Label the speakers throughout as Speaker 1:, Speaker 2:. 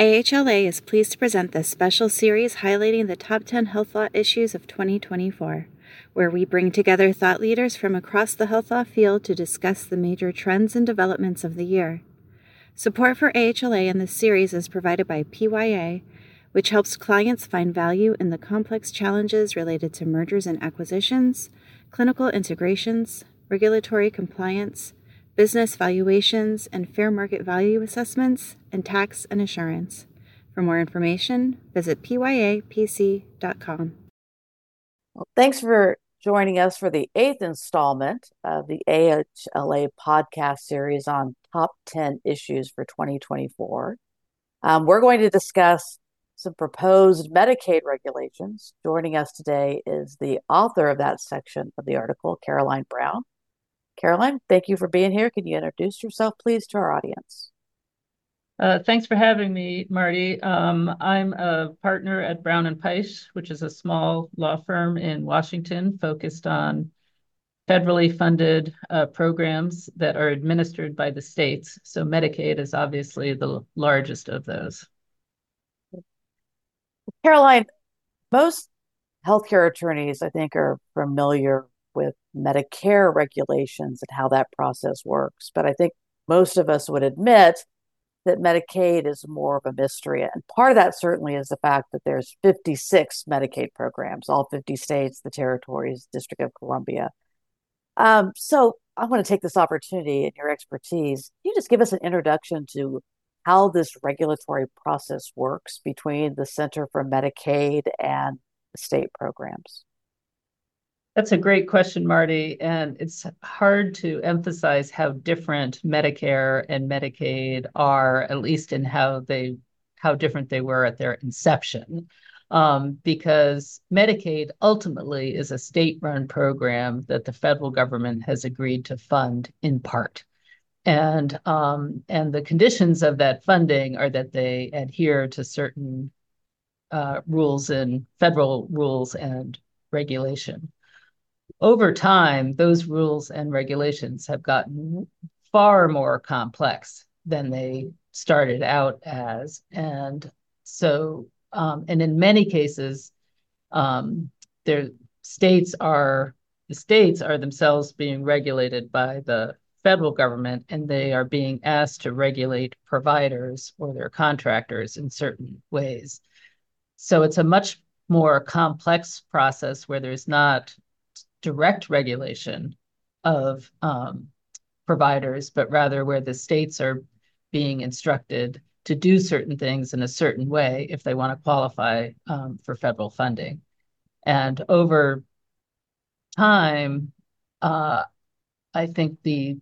Speaker 1: AHLA is pleased to present this special series highlighting the top 10 health law issues of 2024, where we bring together thought leaders from across the health law field to discuss the major trends and developments of the year. Support for AHLA in this series is provided by PYA, which helps clients find value in the complex challenges related to mergers and acquisitions, clinical integrations, regulatory compliance, business valuations and fair market value assessments, and tax and assurance. For more information, visit pyapc.com.
Speaker 2: Well, thanks for joining us for the eighth installment of the AHLA podcast series on top 10 issues for 2024. Um, we're going to discuss some proposed Medicaid regulations. Joining us today is the author of that section of the article, Caroline Brown. Caroline, thank you for being here. Can you introduce yourself, please, to our audience?
Speaker 3: Uh, thanks for having me, Martie. Um, I'm a partner at Brown and Peisch, which is a small law firm in Washington focused on federally funded uh, programs that are administered by the states. So Medicaid is obviously the largest of those.
Speaker 2: Caroline, most healthcare attorneys, I think, are familiar with Medicare regulations and how that process works. But I think most of us would admit that Medicaid is more of a mystery. And part of that certainly is the fact that there's 56 Medicaid programs, all 50 states, the territories, District of Columbia. Um, so I want to take this opportunity and your expertise. Can you just give us an introduction to how this regulatory process works between the Center for Medicaid and state programs?
Speaker 3: That's a great question, Martie. And it's hard to emphasize how different Medicare and Medicaid are, at least in how they how different they were at their inception. Um, because Medicaid ultimately is a state-run program that the federal government has agreed to fund in part. And um, and the conditions of that funding are that they adhere to certain uh, rules and federal rules and regulation over time, those rules and regulations have gotten far more complex than they started out as. And so, um, and in many cases, um, their states are the states are themselves being regulated by the federal government, and they are being asked to regulate providers or their contractors in certain ways. So it's a much more complex process where there's not direct regulation of um, providers, but rather where the states are being instructed to do certain things in a certain way if they want to qualify um, for federal funding. And over time, uh, I think the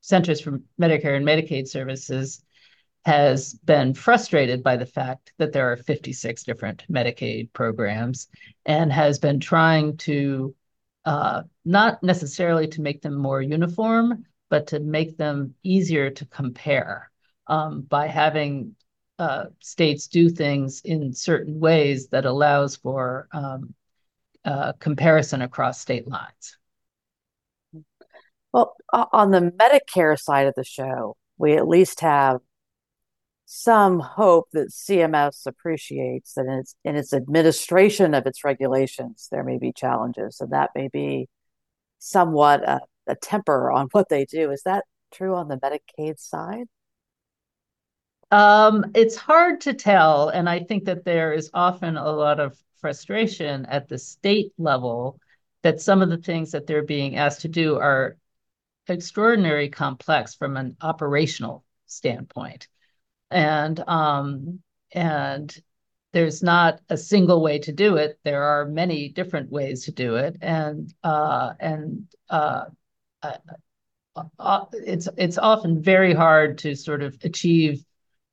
Speaker 3: Centers for Medicare and Medicaid Services has been frustrated by the fact that there are 56 different Medicaid programs and has been trying to uh, not necessarily to make them more uniform, but to make them easier to compare um, by having uh, states do things in certain ways that allows for um, uh, comparison across state lines.
Speaker 2: Well, on the Medicare side of the show, we at least have some hope that CMS appreciates that in its, in its administration of its regulations, there may be challenges, and that may be somewhat a, a temper on what they do. Is that true on the Medicaid side?
Speaker 3: Um, it's hard to tell, and I think that there is often a lot of frustration at the state level that some of the things that they're being asked to do are extraordinarily complex from an operational standpoint and um, and there's not a single way to do it. There are many different ways to do it, and uh, and uh, uh, uh, it's it's often very hard to sort of achieve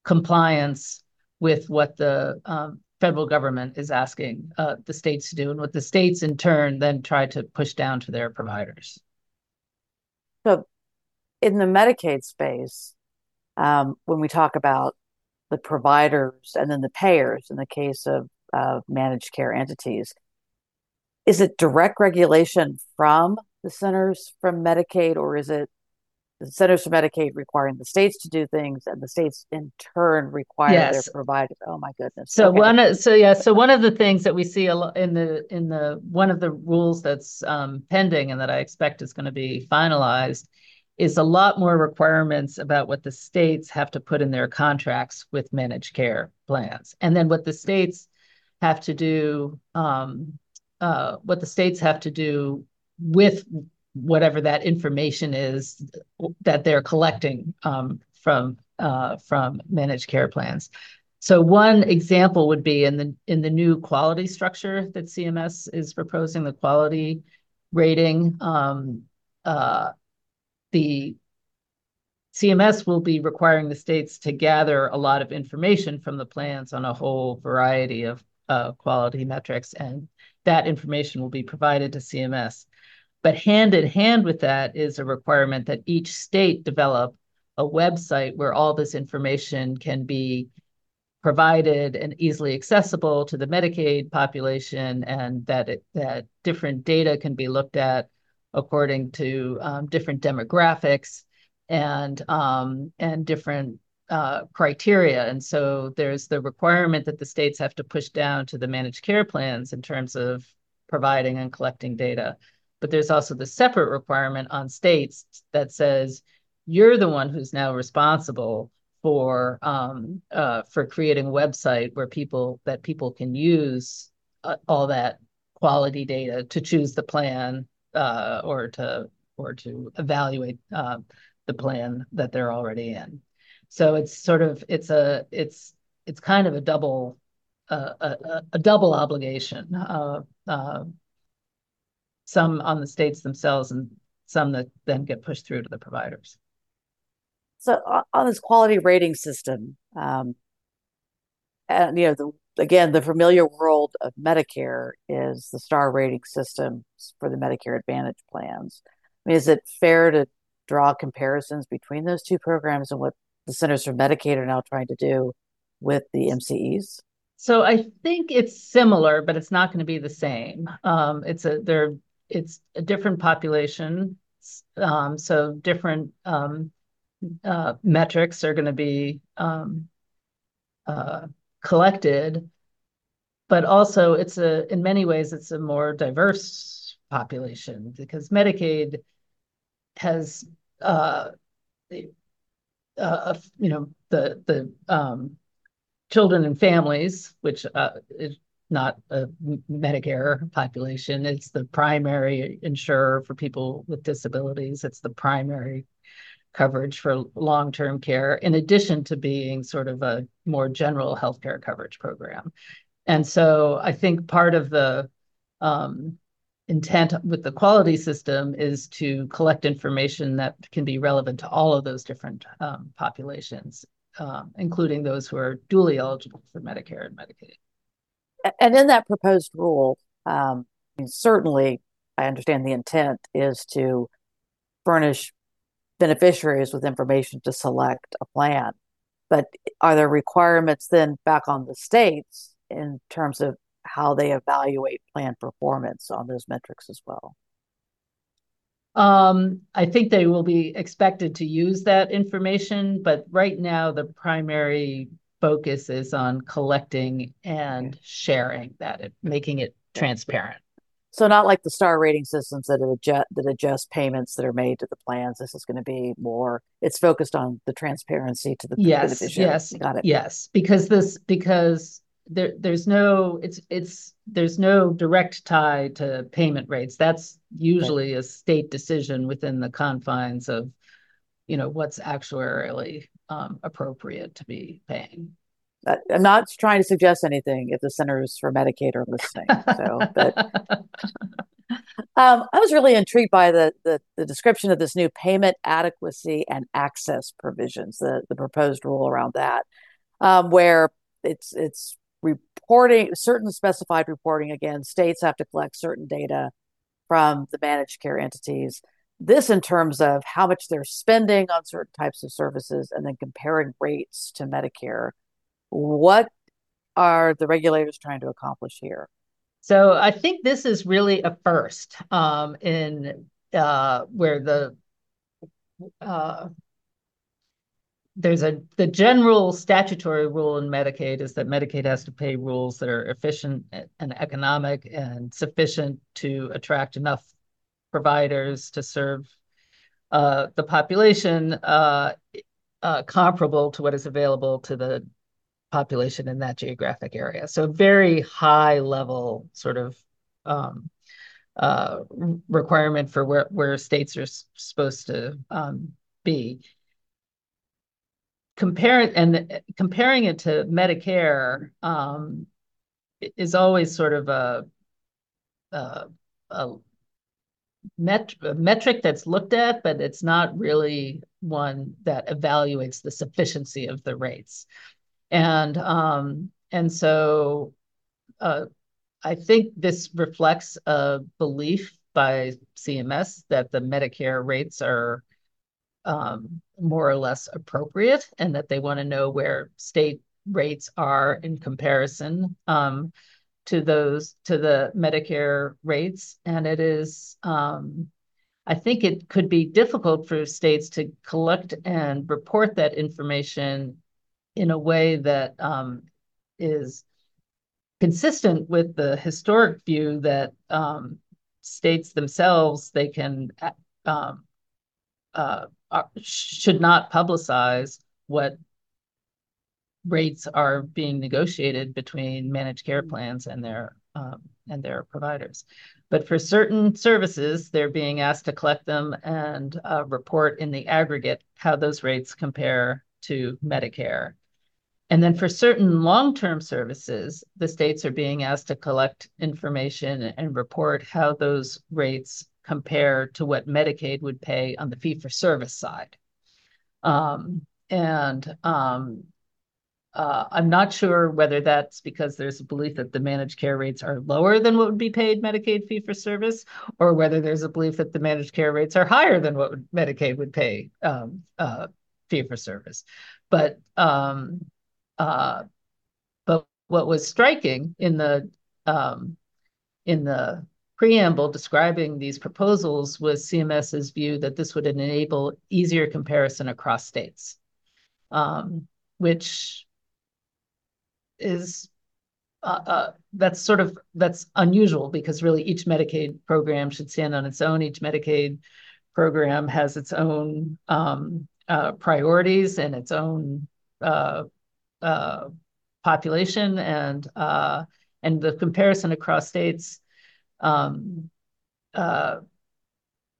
Speaker 3: compliance with what the um, federal government is asking uh, the states to do, and what the states in turn then try to push down to their providers.
Speaker 2: So, in the Medicaid space, um, when we talk about the providers and then the payers in the case of uh, managed care entities. Is it direct regulation from the centers from Medicaid, or is it the Centers for Medicaid requiring the states to do things, and the states in turn require yes. their providers. Oh my goodness!
Speaker 3: So okay. one, so yeah, so one of the things that we see in the in the one of the rules that's um, pending and that I expect is going to be finalized is a lot more requirements about what the states have to put in their contracts with managed care plans, and then what the states have to do, um, uh, what the states have to do with whatever that information is that they're collecting um, from uh, from managed care plans. So one example would be in the in the new quality structure that CMS is proposing, the quality rating. Um, uh, the CMS will be requiring the states to gather a lot of information from the plans on a whole variety of uh, quality metrics, and that information will be provided to CMS. But hand in hand with that is a requirement that each state develop a website where all this information can be provided and easily accessible to the Medicaid population, and that it, that different data can be looked at according to um, different demographics and um, and different uh, criteria. And so there's the requirement that the states have to push down to the managed care plans in terms of providing and collecting data. But there's also the separate requirement on states that says you're the one who's now responsible for um, uh, for creating a website where people that people can use uh, all that quality data to choose the plan uh, or to or to evaluate uh, the plan that they're already in. So it's sort of it's a it's it's kind of a double uh, a, a, double obligation. Uh, uh, some on the states themselves and some that then get pushed through to the providers.
Speaker 2: So on this quality rating system, um, and you know, the, again, the familiar world of Medicare is the star rating system for the Medicare Advantage plans. I mean, is it fair to draw comparisons between those two programs and what the Centers for Medicaid are now trying to do with the MCEs?
Speaker 3: So I think it's similar, but it's not going to be the same. Um, it's a they're it's a different population. Um, so different um, uh, metrics are going to be um, uh, collected, but also it's a in many ways it's a more diverse population because Medicaid has uh, uh, you know the the um, children and families, which uh, is not a Medicare population. It's the primary insurer for people with disabilities. It's the primary coverage for long-term care, in addition to being sort of a more general healthcare coverage program. And so I think part of the um, intent with the quality system is to collect information that can be relevant to all of those different um, populations, um, including those who are dually eligible for Medicare and Medicaid
Speaker 2: and in that proposed rule, um, certainly I understand the intent is to furnish beneficiaries with information to select a plan. But are there requirements then back on the states in terms of how they evaluate plan performance on those metrics as well?
Speaker 3: Um, I think they will be expected to use that information, but right now the primary focus is on collecting and sharing that, making it transparent.
Speaker 2: So not like the star rating systems that adjust that adjust payments that are made to the plans. This is going to be more. It's focused on the transparency to the
Speaker 3: yes, yes, got it. Yes, because this because there there's no it's it's there's no direct tie to payment rates. That's usually a state decision within the confines of you know what's actuarially um, appropriate to be paying.
Speaker 2: I'm not trying to suggest anything if the Centers for Medicaid are listening. So, but um, I was really intrigued by the, the, the description of this new payment adequacy and access provisions, the the proposed rule around that, um, where it's it's reporting certain specified reporting. Again, states have to collect certain data from the managed care entities this in terms of how much they're spending on certain types of services and then comparing rates to Medicare. What are the regulators trying to accomplish here?
Speaker 3: So I think this is really a first um, in uh, where the uh, there's a the general statutory rule in Medicaid is that Medicaid has to pay rules that are efficient and economic and sufficient to attract enough providers to serve uh, the population uh, uh, comparable to what is available to the population in that geographic area. So very high level sort of um, uh, requirement for where, where states are supposed to um, be. Comparing and comparing it to Medicare um, is always sort of a, a, a, met, a metric that's looked at, but it's not really one that evaluates the sufficiency of the rates. And um, and so uh, I think this reflects a belief by CMS that the Medicare rates are um, more or less appropriate and that they want to know where state rates are in comparison um, to those to the Medicare rates. And it is, um, I think it could be difficult for states to collect and report that information in a way that um, is consistent with the historic view that um, states themselves they can um, uh, should not publicize what rates are being negotiated between managed care plans and their um, and their providers. But for certain services, they're being asked to collect them and uh, report in the aggregate how those rates compare to Medicare. And then for certain long-term services, the states are being asked to collect information and report how those rates compare to what Medicaid would pay on the fee-for-service side. Um, and um, uh, I'm not sure whether that's because there's a belief that the managed care rates are lower than what would be paid Medicaid fee for service, or whether there's a belief that the managed care rates are higher than what Medicaid would pay um, uh, fee for service. But um, uh, but what was striking in the um, in the preamble describing these proposals was CMS's view that this would enable easier comparison across states, um, which is uh, uh, that's sort of that's unusual because really each Medicaid program should stand on its own. Each Medicaid program has its own um, uh, priorities and its own uh, uh, population and uh, and the comparison across states um, uh,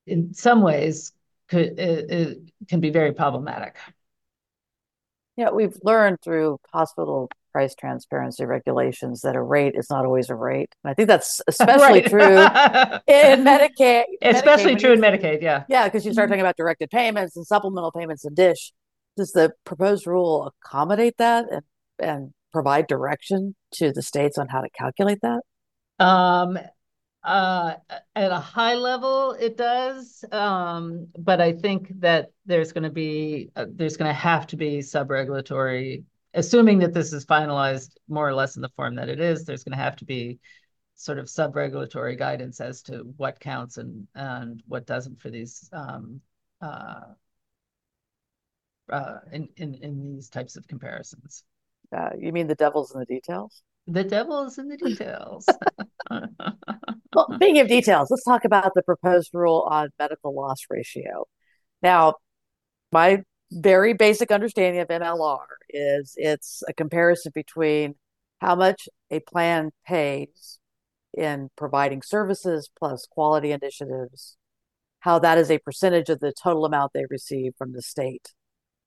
Speaker 3: in some ways could it, it can be very problematic.
Speaker 2: Yeah, we've learned through hospital price transparency regulations that a rate is not always a rate. And I think that's especially true in Medicaid.
Speaker 3: Especially Medicaid, true in Medicaid, yeah.
Speaker 2: Yeah, because you start mm-hmm. talking about directed payments and supplemental payments and DSH does the proposed rule accommodate that and, and provide direction to the states on how to calculate that?
Speaker 3: Um, uh, at a high level, it does, um, but I think that there's going to be uh, there's going to have to be sub-regulatory, assuming that this is finalized more or less in the form that it is. There's going to have to be sort of sub-regulatory guidance as to what counts and and what doesn't for these um, uh, uh, in, in, in these types of comparisons.
Speaker 2: Uh, you mean the devil's in the details?
Speaker 3: The devil is in the details.
Speaker 2: well, speaking of details, let's talk about the proposed rule on medical loss ratio. Now, my very basic understanding of MLR is it's a comparison between how much a plan pays in providing services plus quality initiatives, how that is a percentage of the total amount they receive from the state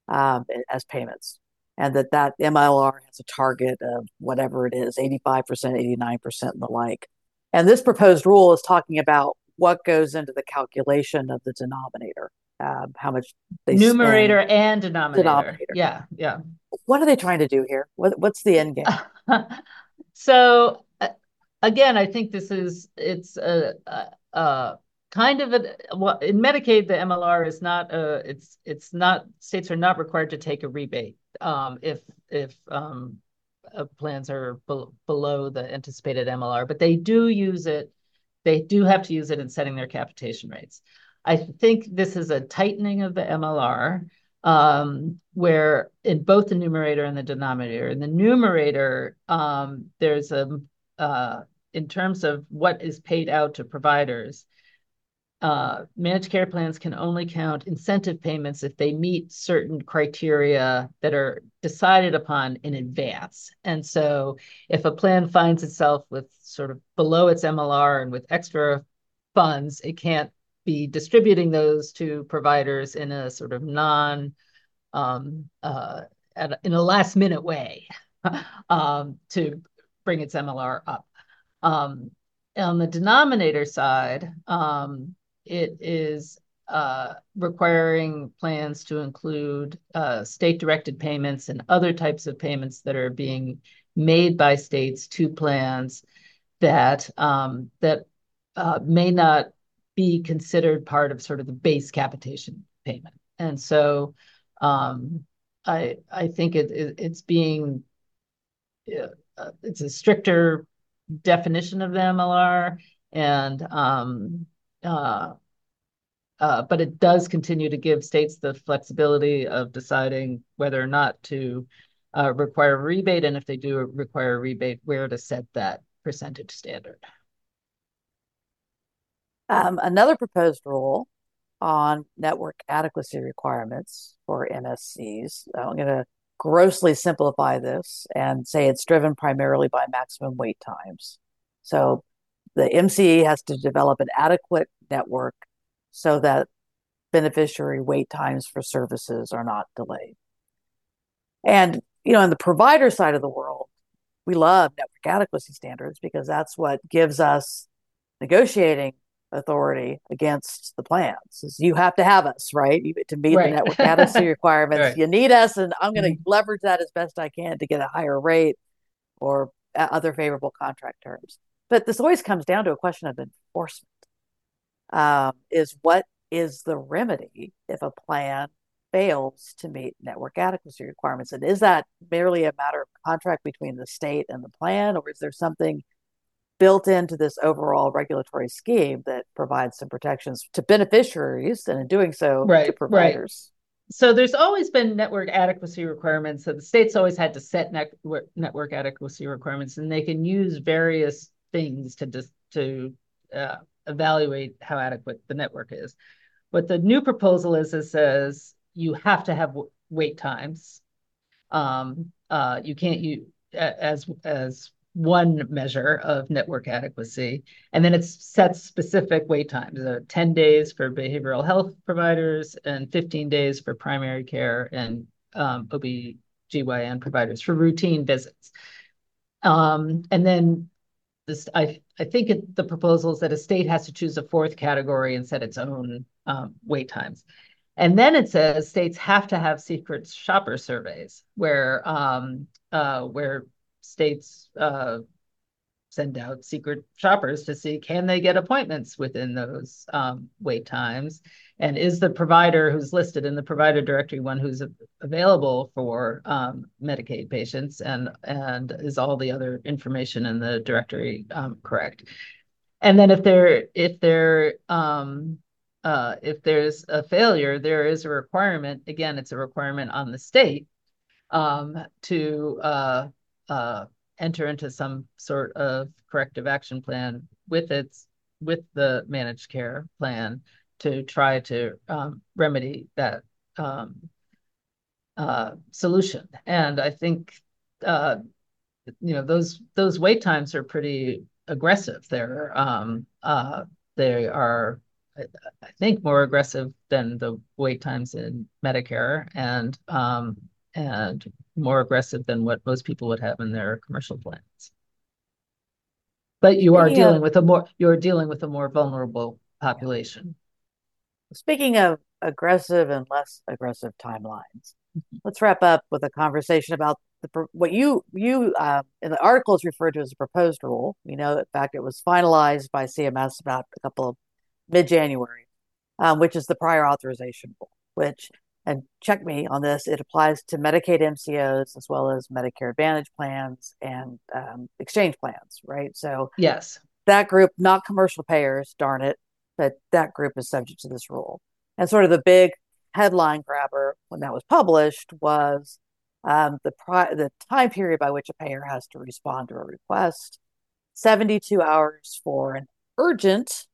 Speaker 2: um, as payments, and that that MLR has a target of whatever it is, 85%, 89%, and the like. And this proposed rule is talking about what goes into the calculation of the denominator, um, how much
Speaker 3: they numerator and denominator. denominator. Yeah, yeah.
Speaker 2: What are they trying to do here? What, what's the end game?
Speaker 3: so uh, again, I think this is it's a, a, a kind of a well in Medicaid the MLR is not a it's it's not states are not required to take a rebate um if if um uh, plans are be below the anticipated MLR but they do use it they do have to use it in setting their capitation rates I think this is a tightening of the MLR, um, where in both the numerator and the denominator. In the numerator, um, there's a uh, in terms of what is paid out to providers, uh, managed care plans can only count incentive payments if they meet certain criteria that are decided upon in advance. And so if a plan finds itself with sort of below its MLR and with extra funds, it can't be distributing those to providers in a sort of non um, uh, at, in a last minute way um, to bring its MLR up. Um, on the denominator side, um, it is uh, requiring plans to include uh, state-directed payments and other types of payments that are being made by states to plans that um, that uh, may not be considered part of sort of the base capitation payment. And so um, I I think it, it it's being uh, it's a stricter definition of the MLR and um, uh, uh, but it does continue to give states the flexibility of deciding whether or not to uh, require a rebate, and if they do require a rebate, where to set that percentage standard.
Speaker 2: Um, another proposed rule on network adequacy requirements for MCEs. I'm going to grossly simplify this and say it's driven primarily by maximum wait times. So the MCE has to develop an adequate network so that beneficiary wait times for services are not delayed. And, you know, in the provider side of the world, we love network adequacy standards because that's what gives us negotiating authority against the plans. Is you have to have us, right? to meet right. the network adequacy requirements. Right. You need us, and I'm going to mm-hmm. leverage that as best I can to get a higher rate or other favorable contract terms. But this always comes down to a question of enforcement. Um, is what is the remedy if a plan fails to meet network adequacy requirements? And is that merely a matter of contract between the state and the plan, or is there something built into this overall regulatory scheme that provides some protections to beneficiaries and in doing so right, to providers?
Speaker 3: Right. So there's always been network adequacy requirements. So the states always had to set network network adequacy requirements, and they can use various things to just to uh, evaluate how adequate the network is. What the new proposal is, it says you have to have wait times. Um, uh, you can't you as as one measure of network adequacy, and then it sets specific wait times: uh, ten days for behavioral health providers and fifteen days for primary care and um, OB/GYN providers for routine visits. Um, and then this, I I think it, the proposal is that a state has to choose a fourth category and set its own um, wait times. And then it says states have to have secret shopper surveys where um, uh, where states uh, send out secret shoppers to see can they get appointments within those um, wait times? And is the provider who's listed in the provider directory one who's available for um, medicaid patients? And and is all the other information in the directory um, correct? And then if there if there um, uh, if there's a failure there is a requirement again it's a requirement on the state um, to uh, uh, enter into some sort of corrective action plan with its with the managed care plan to try to um, remedy that um, uh, solution. And I think uh, you know those those wait times are pretty aggressive. They're um, uh, they are I think more aggressive than the wait times in Medicare and um, and more aggressive than what most people would have in their commercial plans. But you are dealing with a more you're dealing with a more vulnerable population.
Speaker 2: Speaking of aggressive and less aggressive timelines, mm-hmm. let's wrap up with a conversation about the what you you uh, in the article is referred to as a proposed rule. We know, in fact, it was finalized by CMS about a couple of mid January, um, which is the prior authorization rule, which and check me on this, it applies to Medicaid MCOs as well as Medicare Advantage plans and um, exchange plans, right? So,
Speaker 3: yes,
Speaker 2: that group, not commercial payers, darn it, but that group is subject to this rule. And sort of the big headline grabber when that was published was um, the pri- the time period by which a payer has to respond to a request, 72 hours for an urgent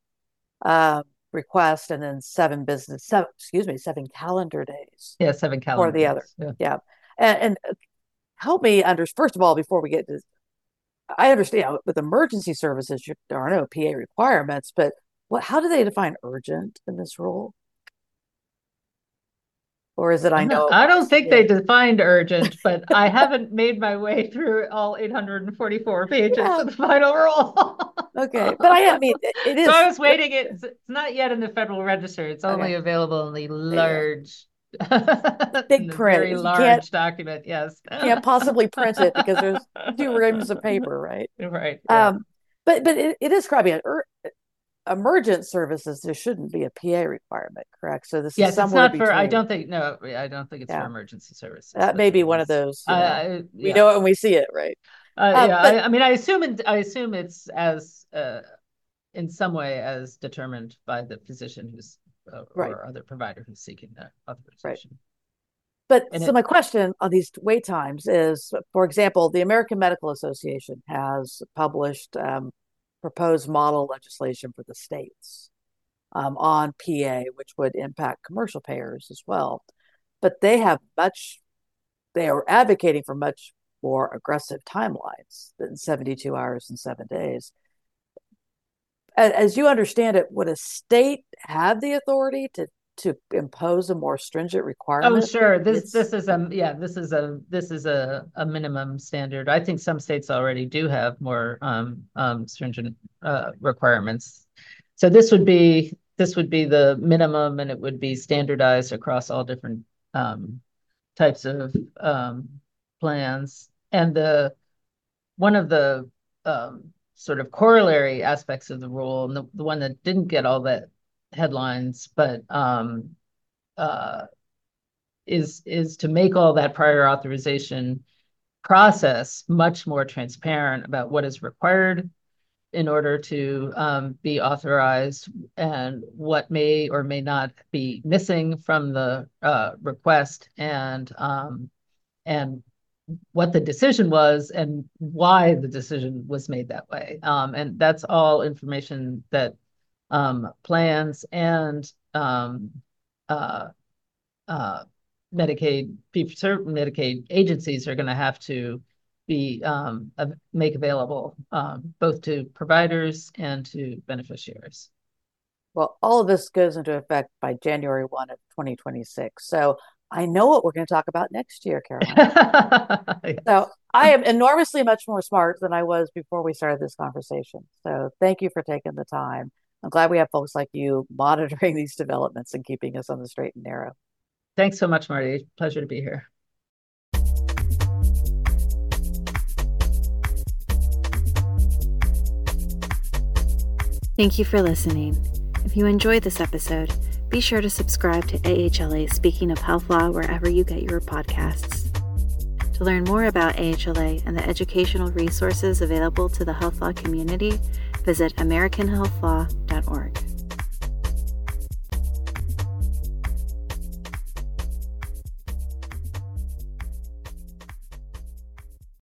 Speaker 2: uh, request, and then seven business, seven, excuse me, seven calendar days.
Speaker 3: Yeah, seven calendar.
Speaker 2: or the other,
Speaker 3: yeah,
Speaker 2: yeah. And, and uh, help me under first of all before we get to I understand with emergency services there are no PA requirements, but what how do they define urgent in this rule? Or is it I know
Speaker 3: I don't think they defined urgent, but I haven't made my way through all 844 pages yeah. of the final rule.
Speaker 2: okay. But I, I mean it, is
Speaker 3: So I was waiting it's, it's not yet in the Federal Register. It's only okay. available in the large
Speaker 2: big print.
Speaker 3: Very large document. Yes.
Speaker 2: can't possibly print it because there's two reams of paper, right?
Speaker 3: Right. Yeah. Um,
Speaker 2: but but it, it is probably an er, emergent services. There shouldn't be a PA requirement, correct? So this
Speaker 3: yes,
Speaker 2: is somewhere
Speaker 3: it's not
Speaker 2: between.
Speaker 3: for. I don't think. No, I don't think it's yeah. for emergency services.
Speaker 2: That may be one of those. You know, uh, we know it when we see it, right?
Speaker 3: Uh, uh, yeah, but, I, I, mean, I assume. It, I assume it's as uh, in some way as determined by the physician who's uh, right. or other provider who's seeking that authorization. Right.
Speaker 2: But and so it, my question on these wait times is, for example, the American Medical Association has published um, proposed model legislation for the states um, on PA, which would impact commercial payers as well. But they have much, they are advocating for much more aggressive timelines than 72 hours and seven days as you understand it, would a state have the authority to to impose a more stringent requirement?
Speaker 3: Oh, sure. This it's... this is a yeah. This is a this is a, a minimum standard. I think some states already do have more um, um, stringent uh, requirements. So this would be this would be the minimum, and it would be standardized across all different um, types of um, plans. And the one of the um, sort of corollary aspects of the rule, and the, the one that didn't get all that headlines, but um, uh, is is to make all that prior authorization process much more transparent about what is required in order to um, be authorized and what may or may not be missing from the uh, request and um, and what the decision was and why the decision was made that way. Um, and that's all information that um, plans and um, uh, uh, Medicaid, certain Medicaid agencies are going to have to be um, make available um, both to providers and to beneficiaries.
Speaker 2: Well, all of this goes into effect by January 1 of 2026. So I know what we're going to talk about next year, Caroline. yes. So I am enormously much more smart than I was before we started this conversation. So thank you for taking the time. I'm glad we have folks like you monitoring these developments and keeping us on the straight and narrow.
Speaker 3: Thanks so much, Martie. Pleasure to be here.
Speaker 1: Thank you for listening. If you enjoyed this episode, be sure to subscribe to AHLA Speaking of Health Law wherever you get your podcasts. To learn more about AHLA and the educational resources available to the health law community, visit AmericanHealthLaw.org.